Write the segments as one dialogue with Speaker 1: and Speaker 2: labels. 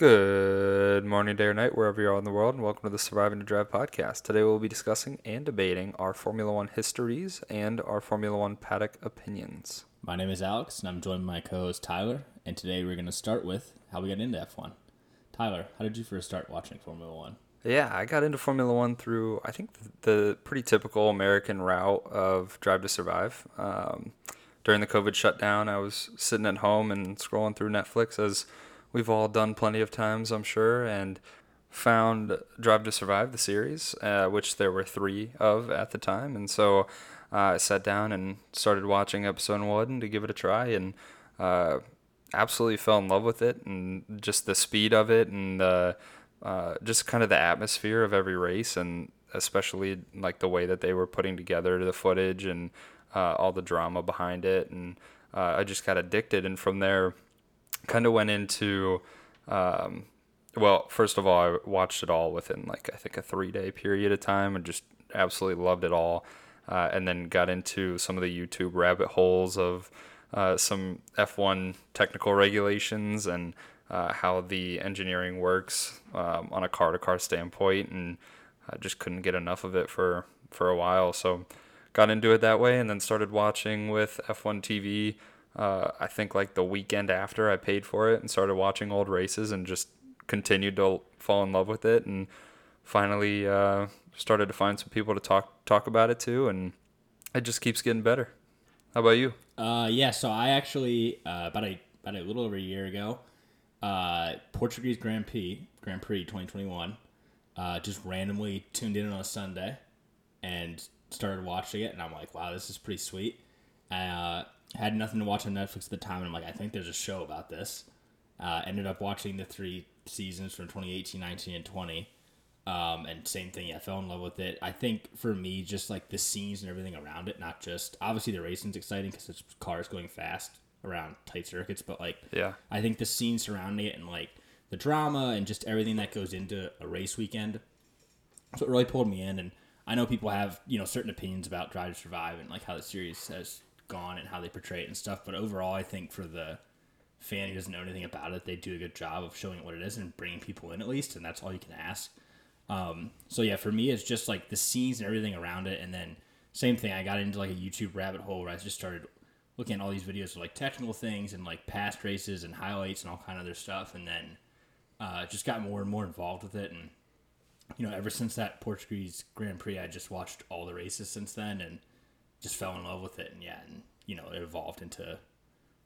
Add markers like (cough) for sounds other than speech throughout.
Speaker 1: Good morning, day or night, wherever you are in the world, and welcome to the Surviving to Drive podcast. Today we'll be discussing and debating our Formula One histories and our Formula One paddock opinions.
Speaker 2: My name is Alex, and I'm joined by my co-host Tyler. And today we're going to start with how we got into F1. Tyler, how did you first start watching Formula One?
Speaker 1: Yeah, I got into Formula One through, I think, the pretty typical American route of Drive to Survive. Um, during the COVID shutdown, I was sitting at home and scrolling through Netflix, as we've all done plenty of times, I'm sure, and found Drive to Survive, the series, uh, which there were three of at the time. And so uh, I sat down and started watching episode one to give it a try, and uh, absolutely fell in love with it, and just the speed of it, and the uh, just kind of the atmosphere of every race, and especially like the way that they were putting together the footage and uh, all the drama behind it, and uh, I just got addicted. And from there, kind of went into, um, well, first of all, I watched it all within like I think a three day period of time, and just absolutely loved it all. Uh, and then got into some of the YouTube rabbit holes of uh, some F1 technical regulations and uh, how the engineering works um, on a car to car standpoint, and I just couldn't get enough of it for for a while. So got into it that way, and then started watching with F1 TV. Uh, I think like the weekend after I paid for it and started watching old races and just continued to fall in love with it and finally uh, started to find some people to talk talk about it to and it just keeps getting better. How about you?
Speaker 2: Uh, yeah, so I actually uh, about a about a little over a year ago, uh, Portuguese Grand Prix Grand Prix 2021, uh, just randomly tuned in on a Sunday, and started watching it, and I'm like, wow, this is pretty sweet. Uh, had nothing to watch on Netflix at the time, and I'm like, I think there's a show about this. Uh, ended up watching the three seasons from 2018, 19, and 20. Um, and same thing, yeah, fell in love with it. I think for me, just like the scenes and everything around it, not just obviously the racing's exciting because it's cars going fast around tight circuits, but like,
Speaker 1: Yeah.
Speaker 2: I think the scenes surrounding it and like the drama and just everything that goes into a race weekend. So it really pulled me in, and I know people have you know certain opinions about Drive to Survive and like how the series has gone and how they portray it and stuff. But overall, I think for the fan who doesn't know anything about it, they do a good job of showing what it is and bringing people in at least, and that's all you can ask. Um, so yeah, for me, it's just like the scenes and everything around it, and then same thing. I got into like a YouTube rabbit hole where I just started looking at all these videos of like technical things and like past races and highlights and all kind of other stuff, and then uh, just got more and more involved with it. And you know, ever since that Portuguese Grand Prix, I just watched all the races since then and just fell in love with it. And yeah, and you know, it evolved into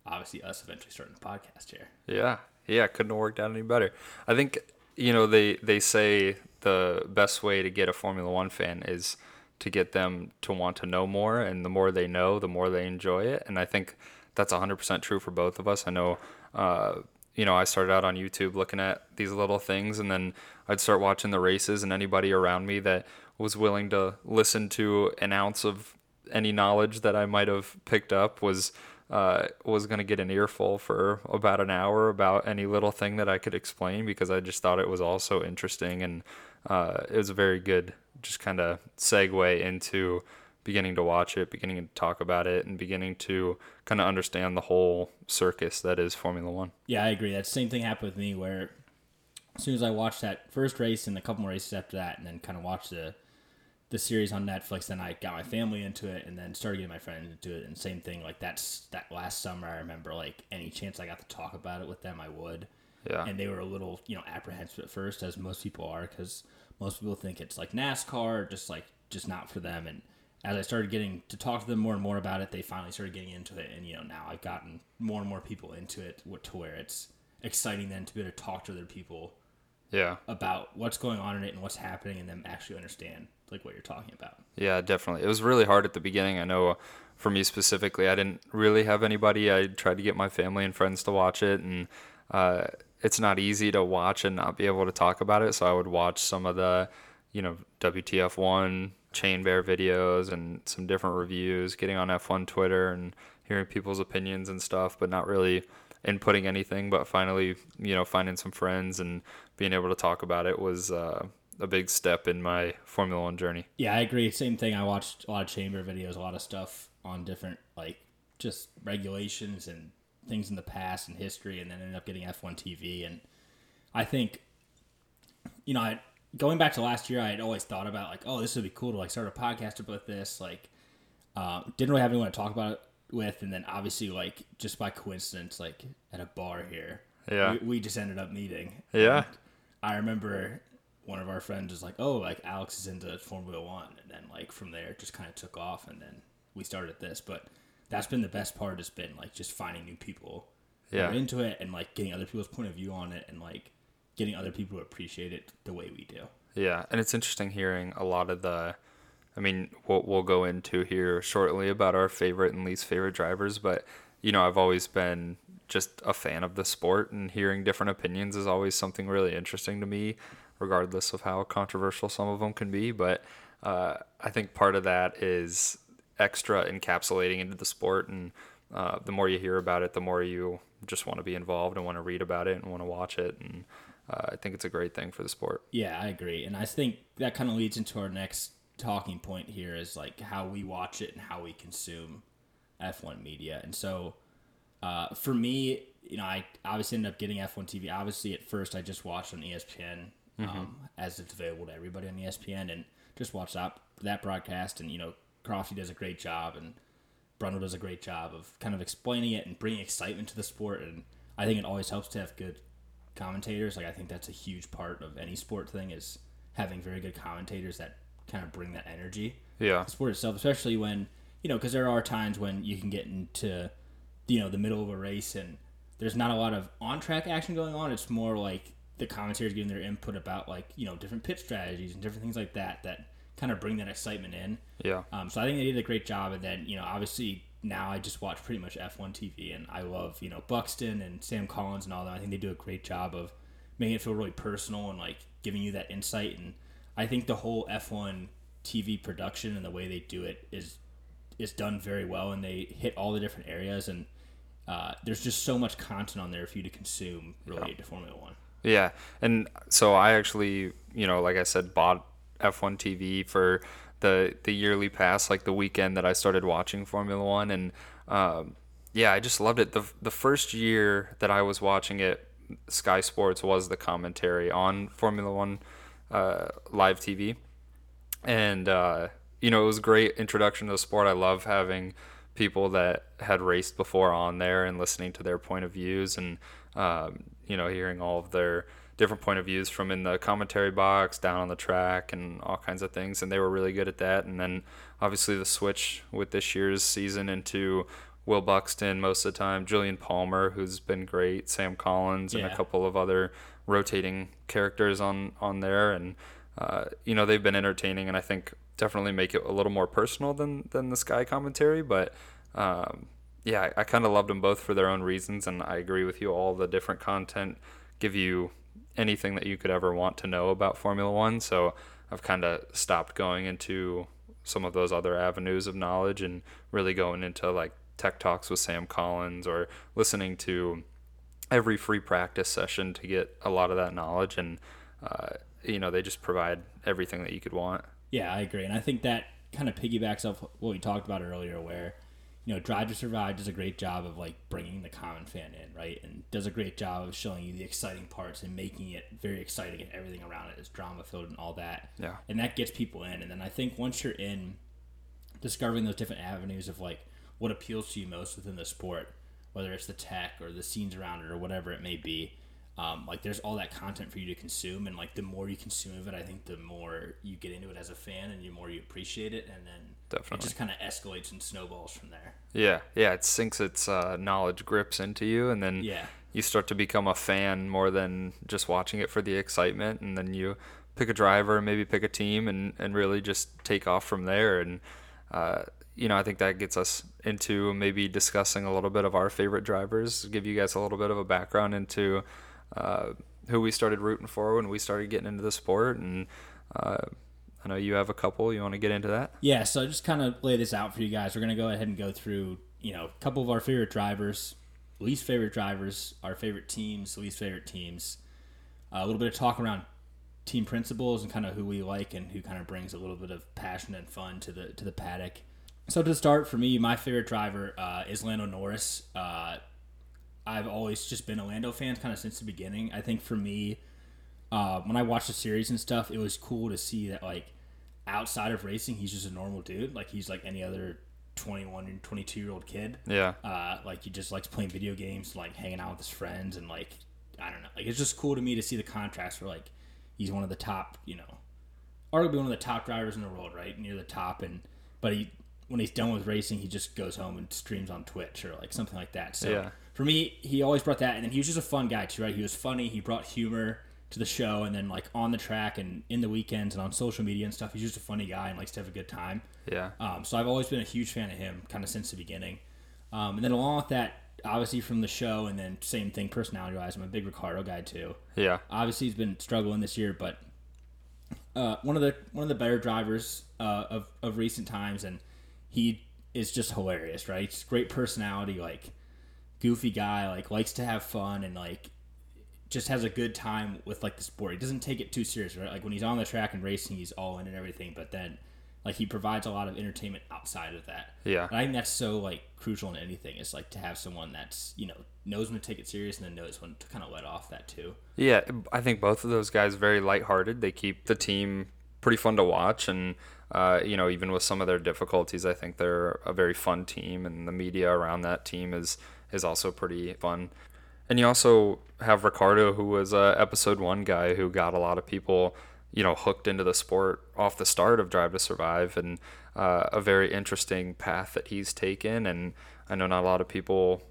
Speaker 2: obviously us eventually starting the podcast here.
Speaker 1: Yeah, yeah, couldn't have worked out any better. I think you know they they say the best way to get a Formula One fan is to get them to want to know more, and the more they know, the more they enjoy it. And I think that's 100% true for both of us. I know, uh, you know, I started out on YouTube looking at these little things, and then I'd start watching the races, and anybody around me that was willing to listen to an ounce of any knowledge that I might have picked up was uh, was going to get an earful for about an hour about any little thing that I could explain because I just thought it was all so interesting and uh, it was a very good just kind of segue into beginning to watch it, beginning to talk about it, and beginning to kind of understand the whole circus that is Formula One.
Speaker 2: Yeah, I agree. That same thing happened with me where as soon as I watched that first race and a couple more races after that, and then kind of watched the the series on Netflix, then I got my family into it, and then started getting my friends into it. And same thing, like that's that last summer. I remember like any chance I got to talk about it with them, I would.
Speaker 1: Yeah.
Speaker 2: And they were a little, you know, apprehensive at first, as most people are, because most people think it's like NASCAR, just like just not for them. And as I started getting to talk to them more and more about it, they finally started getting into it. And you know, now I've gotten more and more people into it, to where it's exciting then to be able to talk to other people
Speaker 1: Yeah.
Speaker 2: about what's going on in it and what's happening, and them actually understand like what you're talking about.
Speaker 1: Yeah, definitely. It was really hard at the beginning. I know uh, for me specifically, I didn't really have anybody. I tried to get my family and friends to watch it, and uh, it's not easy to watch and not be able to talk about it. So I would watch some of the, you know, WTF1 Chain Bear videos and some different reviews, getting on F1 Twitter and hearing people's opinions and stuff, but not really inputting anything. But finally, you know, finding some friends and being able to talk about it was uh, a big step in my Formula One journey.
Speaker 2: Yeah, I agree. Same thing. I watched a lot of Chain Bear videos, a lot of stuff on different like just regulations and things in the past and history, and then ended up getting F1 TV. And I think, you know, I, going back to last year, I had always thought about like, oh, this would be cool to like start a podcast about this. Like, um, didn't really have anyone to talk about it with, and then obviously like just by coincidence, like at a bar here,
Speaker 1: Yeah.
Speaker 2: we, we just ended up meeting.
Speaker 1: Yeah.
Speaker 2: And I remember one of our friends was like, "Oh, like Alex is into Formula One," and then like from there it just kind of took off, and then we started this. But that's been the best part. Has been like just finding new people
Speaker 1: Yeah.
Speaker 2: are into it, and like getting other people's point of view on it, and like getting other people to appreciate it the way we do.
Speaker 1: Yeah, and it's interesting hearing a lot of the. I mean, what we'll go into here shortly about our favorite and least favorite drivers, but you know, I've always been just a fan of the sport, and hearing different opinions is always something really interesting to me, regardless of how controversial some of them can be. But uh, I think part of that is extra encapsulating into the sport, and uh, the more you hear about it, the more you just want to be involved and want to read about it and want to watch it, and uh, I think it's a great thing for the sport.
Speaker 2: Yeah, I agree, and I think that kind of leads into our next talking point here is like how we watch it and how we consume F1 media. And so, uh, for me, you know, I obviously ended up getting F1 TV. Obviously, at first, I just watched on E ESPN um, as it's available to everybody on ESPN, and just watched that that broadcast. And you know, Crofty does a great job, and Brundle does a great job of kind of explaining it and bringing excitement to the sport. And I think it always helps to have good commentators. Like I think that's a huge part of any sport thing is having very good commentators that kind of bring that energy
Speaker 1: Yeah.
Speaker 2: the sport itself, especially when you know because there are times when you can get into you know the middle of a race and there's not a lot of on track action going on. It's more like the commentators giving their input about like you know different pit strategies and different things like that that kind of bring that excitement in.
Speaker 1: Yeah.
Speaker 2: Um, so I think they did a great job. And then, you know, obviously now I just watch pretty much F1 TV and I love, you know, Buxton and Sam Collins and all that. I think they do a great job of making it feel really personal and like giving you that insight. And I think the whole F1 TV production and the way they do it is is done very well and they hit all the different areas and uh, there's just so much content on there for you to consume related to Formula One.
Speaker 1: Yeah, and so I actually, you know, like I said, bought F1 TV for the the yearly pass, like the weekend that I started watching Formula One, and um, yeah, I just loved it. the The first year that I was watching it, Sky Sports was the commentary on Formula One uh, live TV, and uh, you know it was a great introduction to the sport. I love having people that had raced before on there and listening to their point of views and um, you know hearing all of their different point of views from in the commentary box down on the track and all kinds of things and they were really good at that and then obviously the switch with this year's season into Will Buxton most of the time, Jolyon Palmer, who's been great, Sam Collins, and a couple of other rotating characters on on there, and uh, you know they've been entertaining, and I think definitely make it a little more personal than than the Sky commentary. But um, yeah, I, kind of loved them both for their own reasons, and I agree with you. All the different content give you anything that you could ever want to know about Formula One. So I've kind of stopped going into some of those other avenues of knowledge and really going into like tech talks with Sam Collins or listening to every free practice session to get a lot of that knowledge and uh, you know they just provide everything that you could want
Speaker 2: Yeah, I agree, and I think that kind of piggybacks off what we talked about earlier, where you know Drive to Survive does a great job of like bringing the common fan in, right, and does a great job of showing you the exciting parts and making it very exciting and everything around it is drama filled and all that.
Speaker 1: Yeah.
Speaker 2: and that gets people in, and then I think once you're in, discovering those different avenues of like what appeals to you most within the sport, whether it's the tech or the scenes around it or whatever it may be. Um, like there's all that content for you to consume, and like the more you consume of it, I think the more you get into it as a fan, and the more you appreciate it, and then
Speaker 1: Definitely.
Speaker 2: it just kind of escalates and snowballs from there.
Speaker 1: yeah yeah it sinks its uh, knowledge grips into you and then
Speaker 2: Yeah.
Speaker 1: you start to become a fan more than just watching it for the excitement and then you pick a driver maybe pick a team and, and really just take off from there and uh, you know i think that gets us into maybe discussing a little bit of our favorite drivers give you guys a little bit of a background into uh, who we started rooting for when we started getting into the sport and uh, i know you have a couple you want to get into that
Speaker 2: Yeah, so I just kind of lay this out for you guys. We're gonna go ahead and go through, you know, a couple of our favorite drivers, least favorite drivers, our favorite teams, least favorite teams, uh, a little bit of talk around team principals and kind of who we like and who kind of brings a little bit of passion and fun to the to the paddock. So to start, for me, my favorite driver uh, is Lando Norris. Uh, I've always just been a Lando fan kind of since the beginning. I think for me, uh, when I watched the series and stuff, it was cool to see that like outside of racing, he's just a normal dude. Like he's like any other 21 and 22 year old kid.
Speaker 1: Yeah.
Speaker 2: Uh, like he just likes playing video games, like hanging out with his friends, and like I don't know. Like it's just cool to me to see the contrast where like he's one of the top, you know, arguably one of the top drivers in the world, right near the top, and but he when he's done with racing, he just goes home and streams on Twitch or like something like that. So
Speaker 1: Yeah.
Speaker 2: For me, he always brought that, and then he was just a fun guy too, right? He was funny. He brought humor to the show, and then like on the track and in the weekends and on social media and stuff, he's just a funny guy and likes to have a good time.
Speaker 1: Yeah.
Speaker 2: Um, so I've always been a huge fan of him, kind of since the beginning. Um, and then along with that, obviously from the show, and then same thing personality wise, I'm a big Ricciardo guy too.
Speaker 1: Yeah.
Speaker 2: Obviously, he's been struggling this year, but uh, one of the one of the better drivers uh, of of recent times, and he is just hilarious, right? He's great personality, like goofy guy, like likes to have fun, and like just has a good time with like the sport. He doesn't take it too serious, right? Like when he's on the track and racing, he's all in and everything, but then like he provides a lot of entertainment outside of that.
Speaker 1: Yeah.
Speaker 2: And I think that's so like crucial in anything. Is like to have someone that's you know knows when to take it serious and then knows when to kind of let off that too.
Speaker 1: Yeah, I think both of those guys very lighthearted. They keep the team pretty fun to watch, and uh, you know, even with some of their difficulties, I think they're a very fun team, and the media around that team is is also pretty fun. And you also have Ricciardo, who was a episode one guy who got a lot of people, you know, hooked into the sport off the start of Drive to Survive, and uh, a very interesting path that he's taken. And I know not a lot of people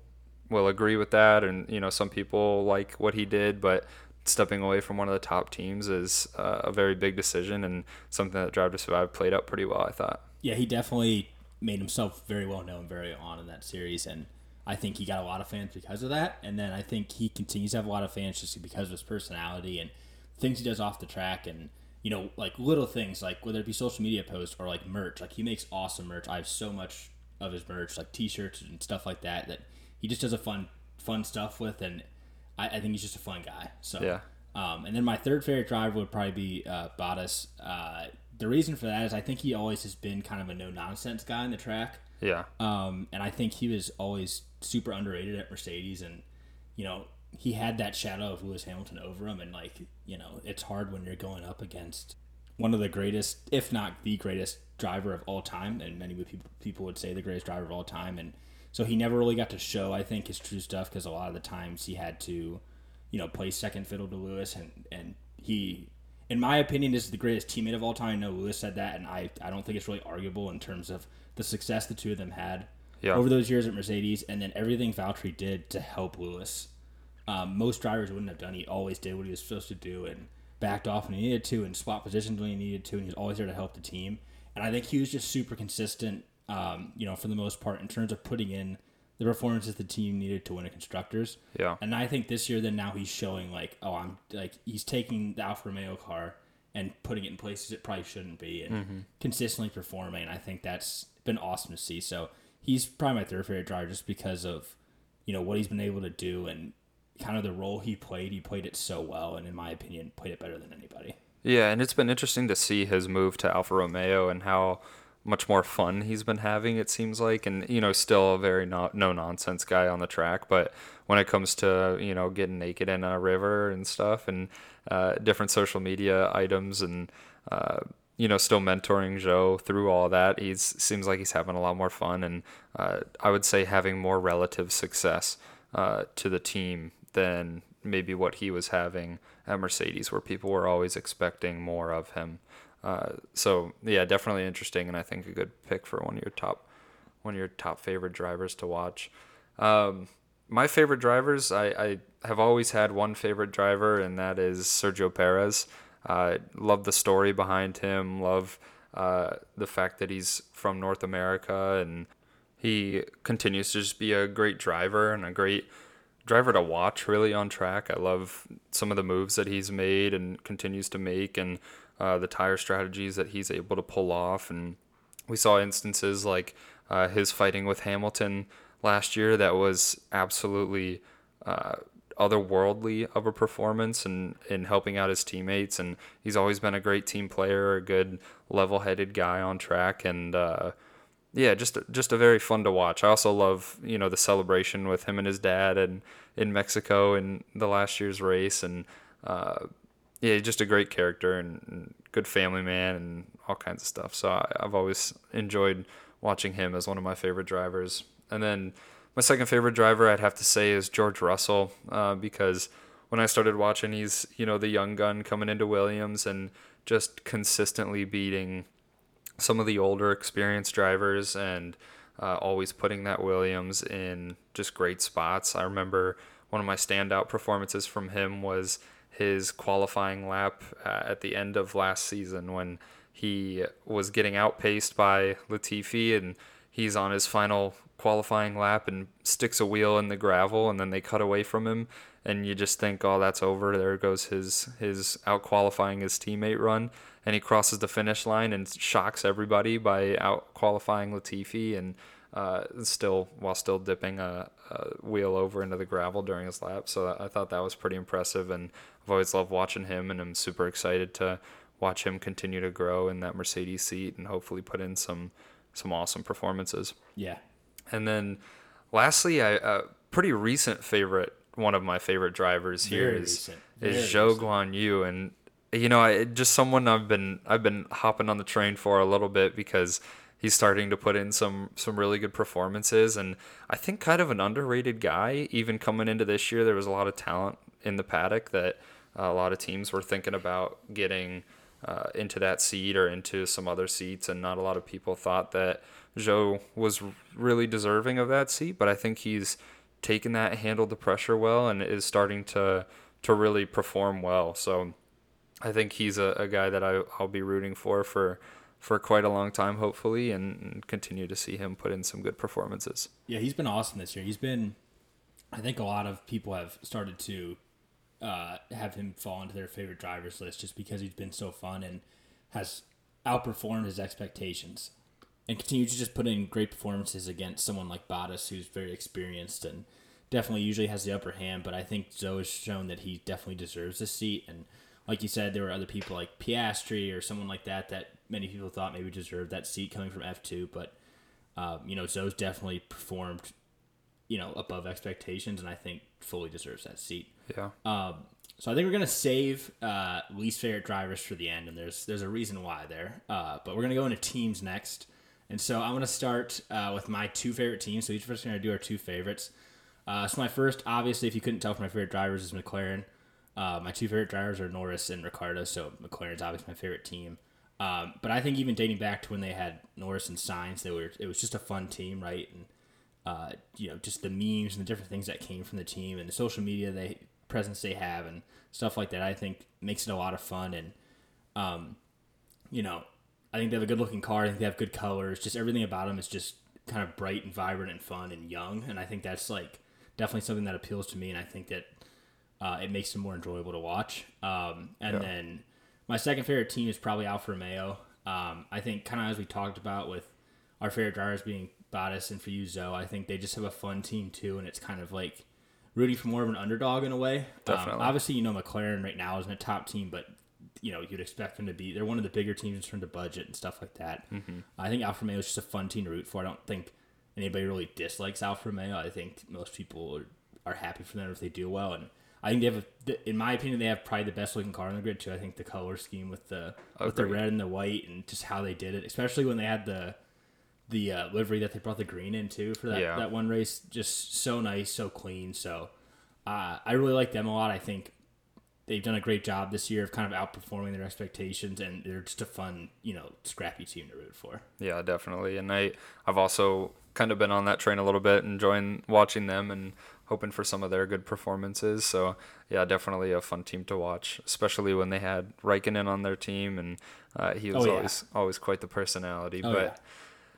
Speaker 1: will agree with that, and you know, some people like what he did, but stepping away from one of the top teams is uh, a very big decision and something that Drive to Survive played out pretty well. I thought.
Speaker 2: Yeah, he definitely made himself very well known very on in that series, and I think he got a lot of fans because of that. And then I think he continues to have a lot of fans just because of his personality and things he does off the track, and you know, like little things like whether it be social media posts or like merch. Like he makes awesome merch. I have so much of his merch, like T-shirts and stuff like that, that he just does a fun, fun stuff with, and I, I think he's just a fun guy. So
Speaker 1: Yeah.
Speaker 2: um, and then my third favorite driver would probably be uh, Bottas. Uh, the reason for that is I think he always has been kind of a no nonsense guy on the track.
Speaker 1: Yeah.
Speaker 2: Um, and I think he was always super underrated at Mercedes, and you know he had that shadow of Lewis Hamilton over him, and like you know it's hard when you're going up against one of the greatest, if not the greatest driver of all time, and many people people would say the greatest driver of all time, and so he never really got to show I think his true stuff because a lot of the times he had to, you know, play second fiddle to Lewis, and and he. In my opinion, is the greatest teammate of all time. I know Lewis said that, and I, I don't think it's really arguable in terms of the success the two of them had
Speaker 1: Yeah.
Speaker 2: over those years at Mercedes, and then everything Valtteri did to help Lewis. Um, most drivers wouldn't have done. He always did what he was supposed to do and backed off when he needed to and swapped positions when he needed to, and he was always there to help the team. And I think he was just super consistent, um, you know, for the most part in terms of putting in the performances the team needed to win a constructors.
Speaker 1: Yeah.
Speaker 2: And I think this year, then now he's showing like, oh, I'm like he's taking the Alfa Romeo car and putting it in places it probably shouldn't be, and mm-hmm. consistently performing. I think that's been awesome to see. So he's probably my third favorite driver just because of you know what he's been able to do and kind of the role he played. He played it so well, and in my opinion, played it better than anybody.
Speaker 1: Yeah, and it's been interesting to see his move to Alfa Romeo and how much more fun he's been having. It seems like, and you know, still a very no nonsense guy on the track. But when it comes to you know getting naked in a river and stuff, and uh, different social media items, and uh, you know, still mentoring Zhou through all that, he seems like he's having a lot more fun, and uh, I would say having more relative success uh, to the team than maybe what he was having at Mercedes, where people were always expecting more of him. Uh, so yeah, definitely interesting, and I think a good pick for one of your top one of your top favorite drivers to watch. Um, my favorite drivers, I, I have always had one favorite driver, and that is Sergio Perez. Uh, love the story behind him. Love uh, the fact that he's from North America, and he continues to just be a great driver and a great driver to watch really on track. I love some of the moves that he's made and continues to make and uh, the tire strategies that he's able to pull off. And we saw instances like uh, his fighting with Hamilton last year that was absolutely uh, otherworldly of a performance and in helping out his teammates. And he's always been a great team player, a good level headed guy on track. And, uh, yeah, just just a very fun to watch. I also love you know the celebration with him and his dad and in Mexico in the last year's race and uh, yeah, just a great character and, good family man and all kinds of stuff. So I, I've always enjoyed watching him as one of my favorite drivers. And then my second favorite driver I'd have to say is George Russell uh, because when I started watching, he's you know the young gun coming into Williams and just consistently beating some of the older experienced drivers and uh, always putting that Williams in just great spots. I remember one of my standout performances from him was his qualifying lap uh, at the end of last season when he was getting outpaced by Latifi and he's on his final qualifying lap and sticks a wheel in the gravel and then they cut away from him. And you just think oh that's over. There goes his his out qualifying his teammate run. And he crosses the finish line and shocks everybody by out qualifying Latifi and uh, still while still dipping a, a, wheel over into the gravel during his lap. So I thought that was pretty impressive, and I've always loved watching him, and I'm super excited to watch him continue to grow in that Mercedes seat and hopefully put in some some awesome performances.
Speaker 2: Yeah.
Speaker 1: And then lastly, I a pretty recent favorite, one of my favorite drivers here
Speaker 2: Very
Speaker 1: is is
Speaker 2: Very
Speaker 1: Zhou Guanyu, and you know, I, just someone I've been I've been hopping on the train for a little bit because he's starting to put in some some really good performances, and I think kind of an underrated guy. Even coming into this year, there was a lot of talent in the paddock that uh, a lot of teams were thinking about getting. Uh, into that seat or into some other seats, and not a lot of people thought that Zhou was really deserving of that seat. But I think he's taken that, handled the pressure well, and is starting to to really perform well. So I think he's a, a guy that I, I'll be rooting for for for quite a long time, hopefully, and, and continue to see him put in some good performances.
Speaker 2: Yeah, he's been awesome this year. He's been, I think a lot of people have started to uh, have him fall into their favorite drivers list just because he's been so fun and has outperformed his expectations and continue to just put in great performances against someone like Bottas, who's very experienced and definitely usually has the upper hand. But I think Zhou has shown that he definitely deserves this seat. And like you said, there were other people like Piastri or someone like that that many people thought maybe deserved that seat coming from F2. But, um, you know, Zhou's definitely performed, you know, above expectations and I think fully deserves that seat.
Speaker 1: Yeah.
Speaker 2: Um, so I think we're gonna save uh, least favorite drivers for the end, and there's there's a reason why there. Uh, but we're gonna go into teams next, and so I'm gonna start uh, with my two favorite teams. So each of us are gonna do our two favorites. Uh, so my first, obviously, if you couldn't tell from my favorite drivers, is McLaren. Uh, my two favorite drivers are Norris and Ricciardo. So McLaren's obviously my favorite team. Um, but I think even dating back to when they had Norris and Sainz, they were it was just a fun team, right? And uh, you know, just the memes and the different things that came from the team and the social media they presence they have and stuff like that. I think makes it a lot of fun and, um, you know, I think they have a good looking car. I think they have good colors. Just everything about them is just kind of bright and vibrant and fun and young. And I think that's like definitely something that appeals to me. And I think that uh, it makes them more enjoyable to watch. Um, and
Speaker 1: Yeah.
Speaker 2: then my second favorite team is probably Alfa Romeo. Um, I think kind of as we talked about with our favorite drivers being Bottas and for you Zhou, I think they just have a fun team too, and it's kind of like rooting for more of an underdog in a way. Um,
Speaker 1: Definitely.
Speaker 2: obviously, you know McLaren right now isn't a top team, but you know you'd expect them to be. They're one of the bigger teams in terms of budget and stuff like that. I think Alfa Romeo is just a fun team to root for. I don't think anybody really dislikes Alfa Romeo. I think most people are, are happy for them if they do well, and I think they have, a, in my opinion, they have probably the best looking car on the grid too. I think the color scheme with the with the red and the white and just how they did it, especially when they had the the uh, livery that they brought the green into for that,
Speaker 1: Yeah.
Speaker 2: that one race, just so nice, so clean. So uh, I really like them a lot. I think they've done a great job this year of kind of outperforming their expectations, and they're just a fun, you know, scrappy team to root for.
Speaker 1: Yeah, definitely. And I I've also kind of been on that train a little bit, enjoying watching them and hoping for some of their good performances. So yeah, definitely a fun team to watch, especially when they had Raikkonen on their team, and uh, he was
Speaker 2: Oh, yeah.
Speaker 1: always always quite the personality.
Speaker 2: Oh,
Speaker 1: but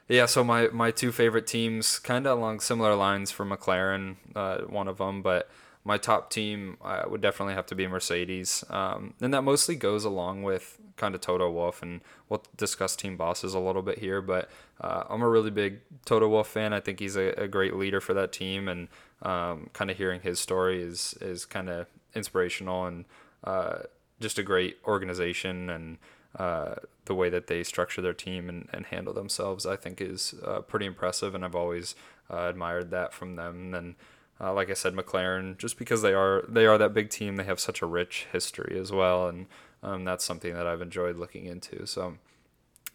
Speaker 1: yeah, so my, my two favorite teams, kind of along similar lines for McLaren, uh, one of them, but my top team uh, would definitely have to be Mercedes. Um, and that mostly goes along with kind of Toto Wolff, and we'll discuss team bosses a little bit here, but uh, I'm a really big Toto Wolff fan. I think he's a, a great leader for that team, and um, kind of hearing his story is, is kind of inspirational and uh, just a great organization and uh, the way that they structure their team and, and handle themselves, I think is uh, pretty impressive, and I've always uh, admired that from them. And then, uh, like I said, McLaren, just because they are they are that big team, they have such a rich history as well, and um, that's something that I've enjoyed looking into. So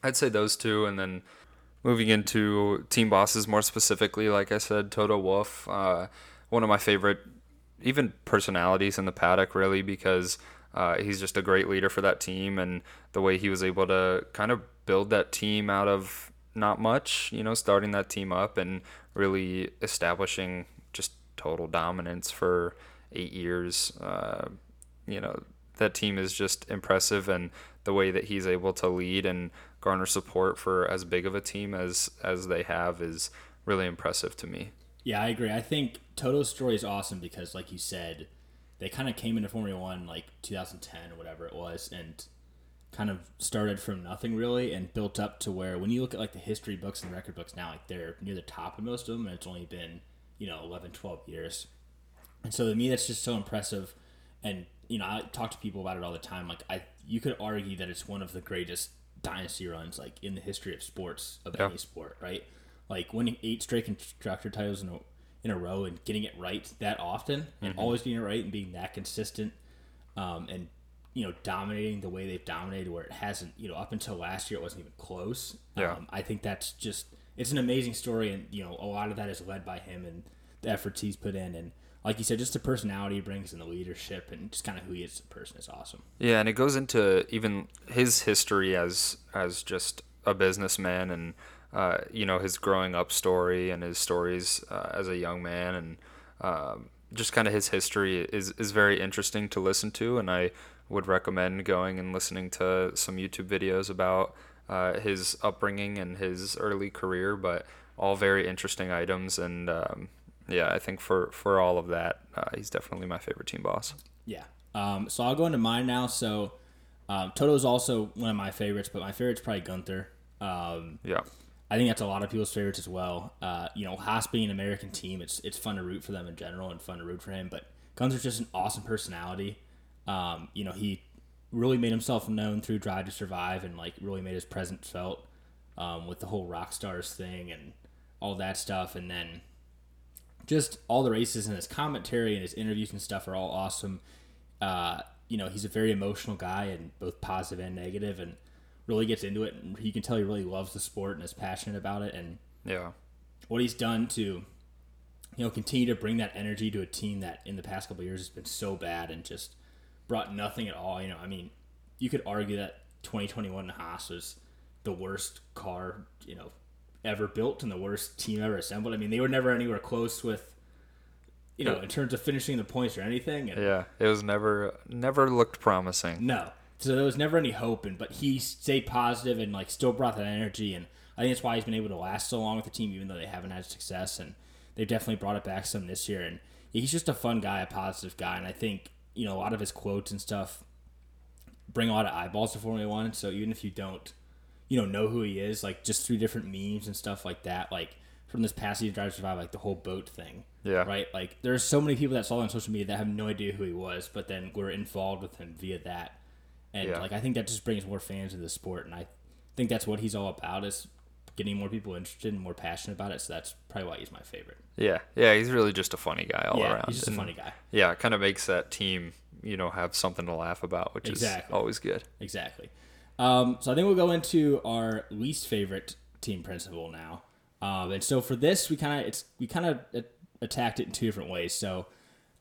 Speaker 1: I'd say those two, and then moving into team bosses more specifically, like I said, Toto Wolff, uh, one of my favorite even personalities in the paddock, really, because uh, he's just a great leader for that team, and the way he was able to kind of build that team out of not much, you know, starting that team up and really establishing just total dominance for eight years. Uh, you know, that team is just impressive, and the way that he's able to lead and garner support for as big of a team as as they have is really impressive to me.
Speaker 2: Yeah, I agree. I think Toto's story is awesome because, like you said, they kind of came into Formula One like 2010 or whatever it was, and kind of started from nothing really and built up to where when you look at like the history books and record books now, like they're near the top of most of them, and it's only been you know 11, 12 years. And so to me, that's just so impressive. And you know, I talk to people about it all the time. Like I, you could argue that it's one of the greatest dynasty runs like in the history of sports of yeah. any sport, right? Like winning eight straight constructor titles in a in a row and getting it right that often and mm-hmm. always getting it right and being that consistent um, and you know dominating the way they've dominated where it hasn't you know up until last year it wasn't even close
Speaker 1: yeah.
Speaker 2: Um, i think that's just it's an amazing story and you know a lot of that is led by him and the efforts he's put in and like you said just the personality he brings and the leadership and just kind of who he is as a person is awesome
Speaker 1: yeah and it goes into even his history as as just a businessman and uh, you know his growing up story and his stories uh, as a young man. And um, just kind of his history is is very interesting to listen to. And I would recommend going and listening to some YouTube videos about uh, his upbringing and his early career but all very interesting items. And um, yeah I think for for all of that uh, he's definitely my favorite team boss.
Speaker 2: Yeah. Um, so I'll go into mine now. So um, Toto's also one of my favorites but my favorite's probably Gunther. Um,
Speaker 1: yeah
Speaker 2: I think that's a lot of people's favorites as well. Uh, you know, Haas being an American team, it's it's fun to root for them in general and fun to root for him. But Gunther's just an awesome personality. Um, you know, he really made himself known through Drive to Survive and like really made his presence felt um, with the whole rock stars thing and all that stuff. And then just all the races and his commentary and his interviews and stuff are all awesome. Uh, you know, he's a very emotional guy and both positive and negative, and really gets into it, and you can tell he really loves the sport and is passionate about it. And
Speaker 1: yeah,
Speaker 2: what he's done to you know continue to bring that energy to a team that in the past couple years has been so bad and just brought nothing at all. You know, I mean, you could argue that 2021 Haas was the worst car you know ever built and the worst team ever assembled. I mean, they were never anywhere close with you know, in terms of finishing the points or anything.
Speaker 1: And yeah, it was never never looked promising.
Speaker 2: No, so there was never any hope, and but he stayed positive and like still brought that energy, and I think that's why he's been able to last so long with the team, even though they haven't had success, and they've definitely brought it back some this year. And he's just a fun guy, a positive guy, and I think you know a lot of his quotes and stuff bring a lot of eyeballs to Formula One. So even if you don't, you know, know who he is, like just through different memes and stuff like that, like from this past season, Drive Survive, like the whole boat thing.
Speaker 1: Yeah.
Speaker 2: Right. Like there's so many people that saw him on social media that have no idea who he was, but then were involved with him via that and yeah. like I think that just brings more fans into the sport, and I think that's what he's all about is getting more people interested and more passionate about it. So that's probably why he's my favorite.
Speaker 1: Yeah, yeah, he's really just a funny guy all
Speaker 2: yeah,
Speaker 1: around.
Speaker 2: He's just and, a funny guy.
Speaker 1: Yeah, it kind of makes that team, you know, have something to laugh about, which exactly. is always good.
Speaker 2: Exactly. Um, so I think we'll go into our least favorite team principal now. Um, and so for this, we kind of it's we kind of attacked it in two different ways. So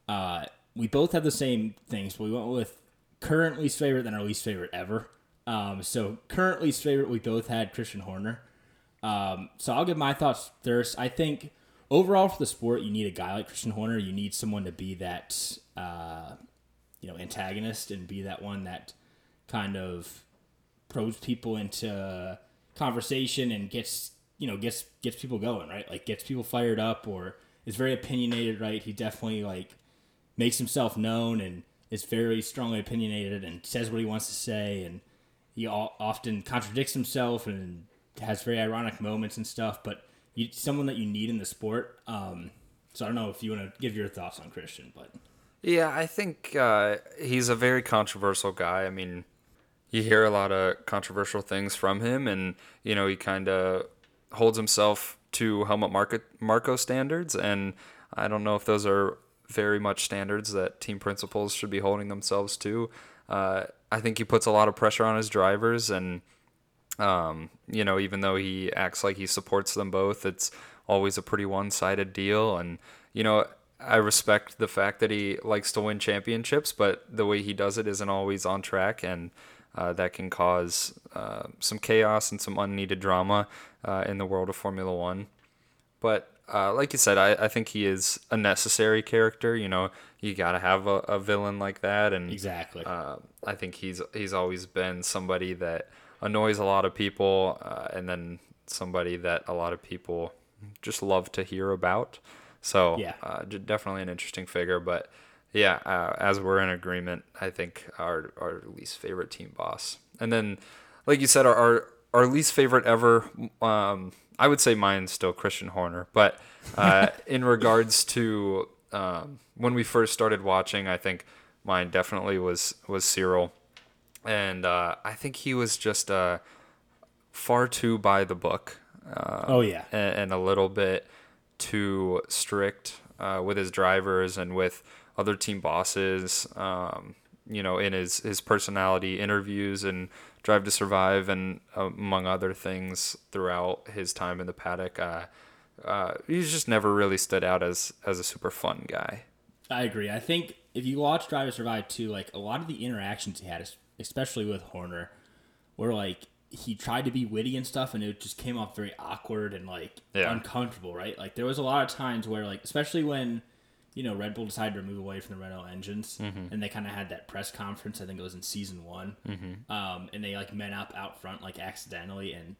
Speaker 2: uh, we both have the same things, but we went with current least favorite than our least favorite ever. Um, so current least favorite, we both had Christian Horner. Um, so I'll give my thoughts first. I think overall for the sport, you need a guy like Christian Horner. You need someone to be that, uh, you know, antagonist and be that one that kind of pros people into conversation and gets you know gets gets people going right like gets people fired up or is very opinionated right he definitely like makes himself known and is very strongly opinionated and says what he wants to say, and he often contradicts himself and has very ironic moments and stuff. But you, someone that you need in the sport. Um, so I don't know if you want to give your thoughts on Christian, but
Speaker 1: yeah, I think uh, he's a very controversial guy. I mean, you hear a lot of controversial things from him, and you know he kind of holds himself to Helmut Marko, standards, and I don't know if those are very much standards that team principals should be holding themselves to. Uh, I think he puts a lot of pressure on his drivers, and um, you know, even though he acts like he supports them both, it's always a pretty one-sided deal. And you know, I respect the fact that he likes to win championships, but the way he does it isn't always on track, and uh, that can cause uh, some chaos and some unneeded drama uh, in the world of Formula One. But uh, like you said, I, I think he is a necessary character. You know, you got to have a, a villain like that, and
Speaker 2: exactly.
Speaker 1: Uh, I think he's he's always been somebody that annoys a lot of people, uh, and then somebody that a lot of people just love to hear about. So
Speaker 2: Yeah.
Speaker 1: uh, definitely an interesting figure. But yeah, uh, as we're in agreement, I think our our least favorite team boss, and then like you said, our our, our least favorite ever. Um, I would say mine's still Christian Horner, but uh, (laughs) in regards to um, when we first started watching, I think mine definitely was was Cyril, and uh, I think he was just uh, far too by the book. Uh,
Speaker 2: oh yeah.
Speaker 1: and, and a little bit too strict uh, with his drivers and with other team bosses. Um, you know, in his his personality interviews and Drive to Survive, and among other things throughout his time in the paddock. Uh, uh, he's just never really stood out as as a super fun guy.
Speaker 2: I agree. I think if you watch Drive to Survive too, like a lot of the interactions he had, especially with Horner, were like he tried to be witty and stuff, and it just came off very awkward and like
Speaker 1: Yeah.
Speaker 2: uncomfortable, right? Like there was a lot of times where like, especially when you know Red Bull decided to move away from the Renault engines, and they kind of had that press conference. I think it was in season one, um, and they like met up out front like accidentally, and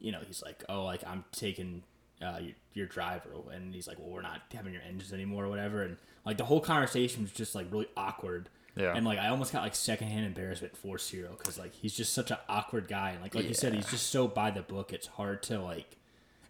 Speaker 2: you know he's like, oh, like I'm taking uh, your, your driver, and he's like, well, we're not having your engines anymore or whatever, and like the whole conversation was just like really awkward.
Speaker 1: Yeah.
Speaker 2: And like I almost got like secondhand embarrassment for Cyril because like he's just such an awkward guy, and like like you said, he's just so by the book. It's hard to like,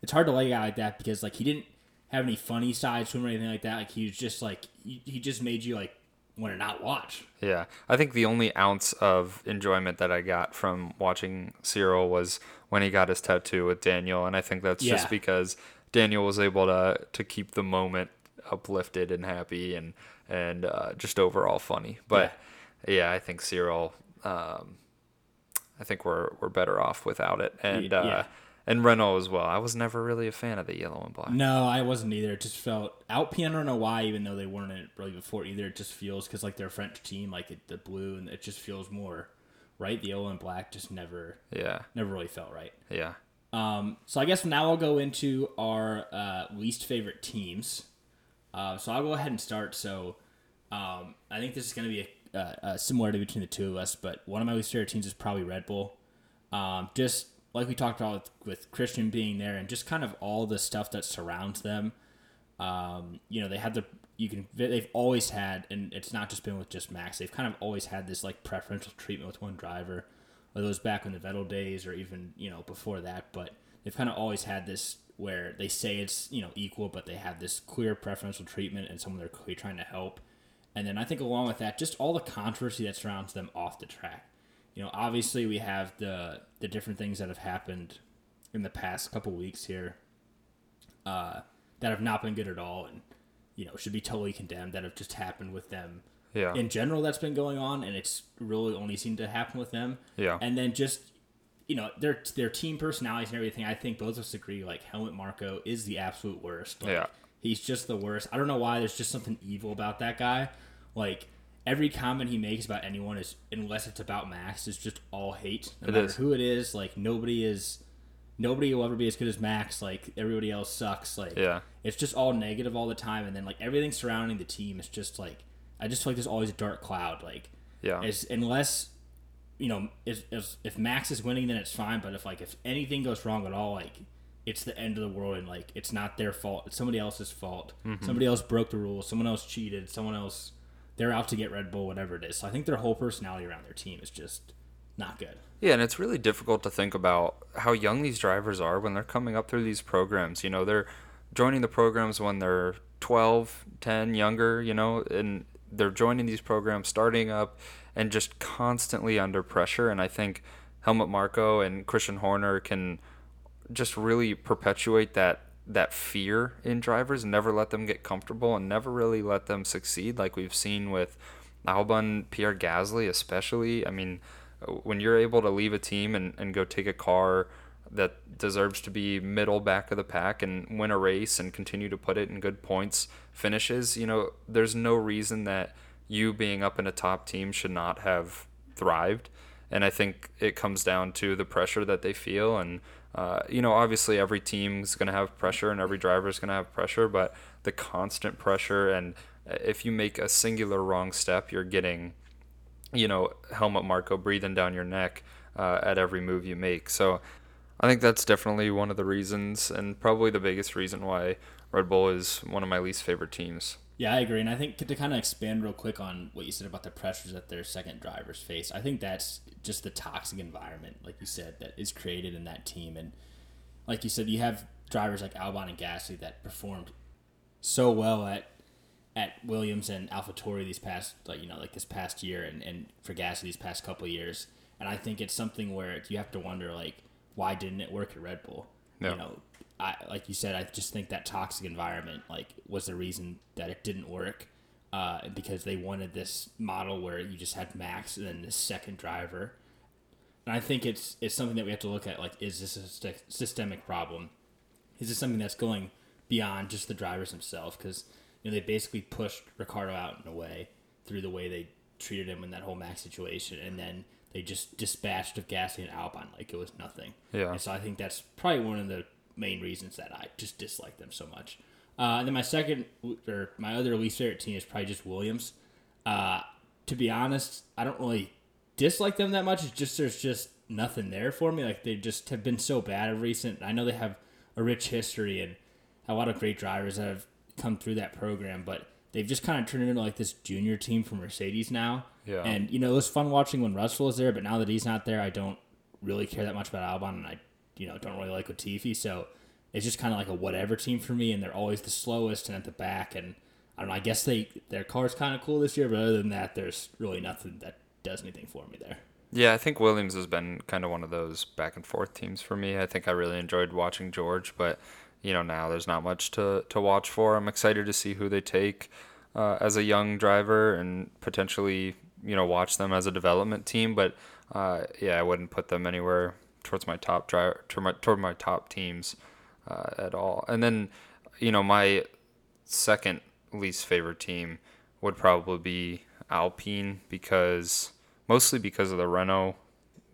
Speaker 2: it's hard to like guy like that because like he didn't have any funny sides to him or anything like that. Like he was just like he, just made you like want to not watch.
Speaker 1: Yeah, I think the only ounce of enjoyment that I got from watching Cyril was when he got his tattoo with Daniel, and I think that's
Speaker 2: Yeah.
Speaker 1: just because Daniel was able to to keep the moment uplifted and happy and and uh, just overall funny. But yeah, I think Cyril, um, I think we're we're better off without it, and uh,
Speaker 2: yeah.
Speaker 1: And Renault as well. I was never really a fan of the yellow and black.
Speaker 2: No, I wasn't either. It just felt out I don't know why, even though they weren't it really before either. It just feels because like their French team, like it, the blue, and it just feels more right. The yellow and black just never
Speaker 1: Yeah,
Speaker 2: never really felt right.
Speaker 1: yeah,
Speaker 2: Um, so I guess now I'll go into our uh, least favorite teams. Uh, so I'll go ahead and start. So um, I think this is going to be a, a, a similarity between the two of us, but one of my least favorite teams is probably Red Bull. Um, just like we talked about with, with Christian being there, and just kind of all the stuff that surrounds them. Um, you know, they had the you can they've always had, and it's not just been with just Max. They've kind of always had this like preferential treatment with one driver, it was back in the Vettel days or even you know before that. But they've kind of always had this where they say it's you know equal, but they have this clear preferential treatment and someone they're clearly trying to help. And then I think along with that, just all the controversy that surrounds them off the track. You know, obviously we have the the different things that have happened in the past couple weeks here uh, that have not been good at all, and you know should be totally condemned. That have just happened with them
Speaker 1: yeah,
Speaker 2: in general. That's been going on, and it's really only seemed to happen with them.
Speaker 1: Yeah.
Speaker 2: and then just you know their their team personalities and everything. I think both of us agree. Like Helmut Marko is the absolute worst. Like,
Speaker 1: Yeah.
Speaker 2: he's just the worst. I don't know why. There's just something evil about that guy. Like every comment he makes about anyone is, unless it's about Max, is just all hate. No
Speaker 1: It
Speaker 2: matter
Speaker 1: is.
Speaker 2: who it is. Like nobody is. Nobody will ever be as good as Max. Like everybody else sucks. Like
Speaker 1: Yeah.
Speaker 2: it's just all negative all the time, and then like everything surrounding the team is just like I just feel like there's always a dark cloud. Like
Speaker 1: yeah,
Speaker 2: is unless you know if, if if Max is winning, then it's fine. But if like if anything goes wrong at all, like it's the end of the world, and like it's not their fault. It's somebody else's fault.
Speaker 1: Mm-hmm.
Speaker 2: Somebody else broke the rules. Someone else cheated. Someone else they're out to get Red Bull, whatever it is. So I think their whole personality around their team is just not good.
Speaker 1: Yeah, and it's really difficult to think about how young these drivers are when they're coming up through these programs. You know, they're joining the programs when they're 12, 10, younger, you know, and they're joining these programs, starting up, and just constantly under pressure. And I think Helmut Marko and Christian Horner can just really perpetuate that that fear in drivers never let them get comfortable and never really let them succeed like we've seen with Albon, Pierre Gasly especially. I mean, when you're able to leave a team and, and go take a car that deserves to be middle back of the pack and win a race and continue to put it in good points finishes, you know, there's no reason that you being up in a top team should not have thrived. And I think it comes down to the pressure that they feel. And, uh, you know, obviously every team is going to have pressure and every driver is going to have pressure, but the constant pressure and if you make a singular wrong step, you're getting, you know, Helmut Marko breathing down your neck uh, at every move you make. So I think that's definitely one of the reasons, and probably the biggest reason why Red Bull is one of my least favorite teams.
Speaker 2: Yeah, I agree. And I think to kind of expand real quick on what you said about the pressures that their second drivers face, I think that's just the toxic environment, like you said, that is created in that team. And like you said, you have drivers like Albon and Gasly that performed so well at at Williams and AlphaTauri these past like you know like this past year and and for Gasly these past couple years. And I think it's something where you have to wonder like why didn't it work at Red Bull? You know, I like you said, I just think that toxic environment like was the reason that it didn't work. Uh, because they wanted this model where you just had Max and then the second driver. And I think it's it's something that we have to look at. Like, is this a st- systemic problem? Is this something that's going beyond just the drivers themselves? Because you know they basically pushed Ricciardo out in a way through the way they treated him in that whole Max situation, and then they just dispatched of Gasly and Albon like it was nothing.
Speaker 1: Yeah.
Speaker 2: And so I think that's probably one of the main reasons that I just dislike them so much. Uh, and then my second or my other least favorite team is probably just Williams. Uh, to be honest, I don't really dislike them that much. It's just there's just nothing there for me. Like they just have been so bad of recent. I know they have a rich history and a lot of great drivers that have come through that program, but they've just kind of turned into like this junior team from Mercedes now.
Speaker 1: Yeah.
Speaker 2: And you know, it was fun watching when Russell was there, but now that he's not there, I don't really care that much about Albon, and I, you know, don't really like Latifi. So it's just kind of like a whatever team for me, and they're always the slowest and at the back. And I don't know. I guess they their car's kind of cool this year, but other than that, there's really nothing that does anything for me there.
Speaker 1: Yeah, I think Williams has been kind of one of those back and forth teams for me. I think I really enjoyed watching George, but you know now there's not much to to watch for. I'm excited to see who they take uh, as a young driver and potentially you know watch them as a development team. But uh, yeah, I wouldn't put them anywhere towards my top driver toward my, toward my top teams uh, at all. And then you know my second least favorite team would probably be Alpine because mostly because of the Renault,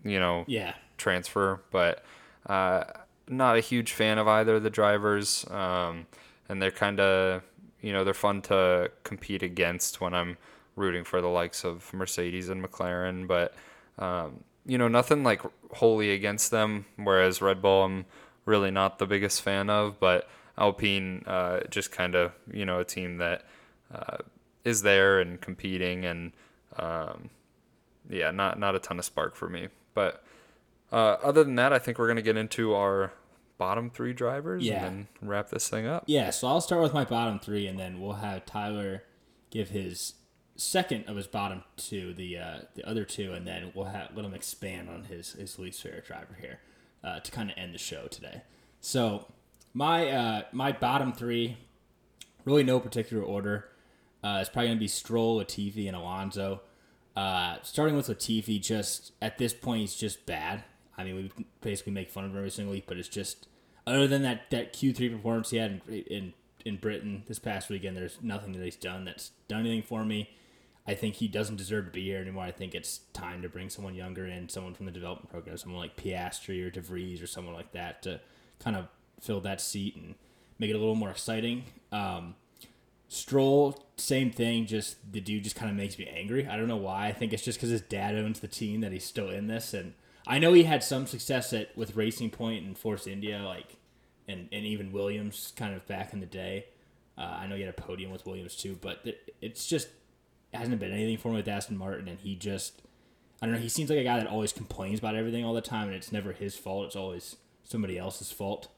Speaker 1: you know,
Speaker 2: Yeah.
Speaker 1: transfer, but uh, not a huge fan of either of the drivers. Um, and they're kind of, you know, they're fun to compete against when I'm rooting for the likes of Mercedes and McLaren, but um, you know, nothing like wholly against them. Whereas Red Bull, I'm really not the biggest fan of, but Alpine, uh, just kind of, you know, a team that uh, is there and competing and. Um, yeah, not not a ton of spark for me. But uh, other than that, I think we're gonna get into our bottom three drivers
Speaker 2: Yeah.
Speaker 1: and then wrap this thing up.
Speaker 2: Yeah, so I'll start with my bottom three, and then we'll have Tyler give his second of his bottom two, the uh, the other two, and then we'll let him expand on his his least favorite driver here uh, to kind of end the show today. So my uh, my bottom three, really no particular order. Uh, it's probably gonna be Stroll, Latifi, and Alonso. Uh, starting with Latifi, just at this point, he's just bad. I mean, we basically make fun of him every single week, but it's just other than that that Q three performance he had in, in in Britain this past weekend, there's nothing that he's done that's done anything for me. I think he doesn't deserve to be here anymore. I think it's time to bring someone younger in, someone from the development program, someone like Piastri or DeVries or someone like that to kind of fill that seat and make it a little more exciting. Um, Stroll, same thing. Just the dude just kind of makes me angry. I don't know why. I think it's just because his dad owns the team that he's still in this, and I know he had some success at with Racing Point and Force India, like, and and even Williams, kind of back in the day. Uh, I know he had a podium with Williams too, but it, it's just hasn't been anything for him with Aston Martin, and he just I don't know. He seems like a guy that always complains about everything all the time, and it's never his fault. It's always somebody else's fault.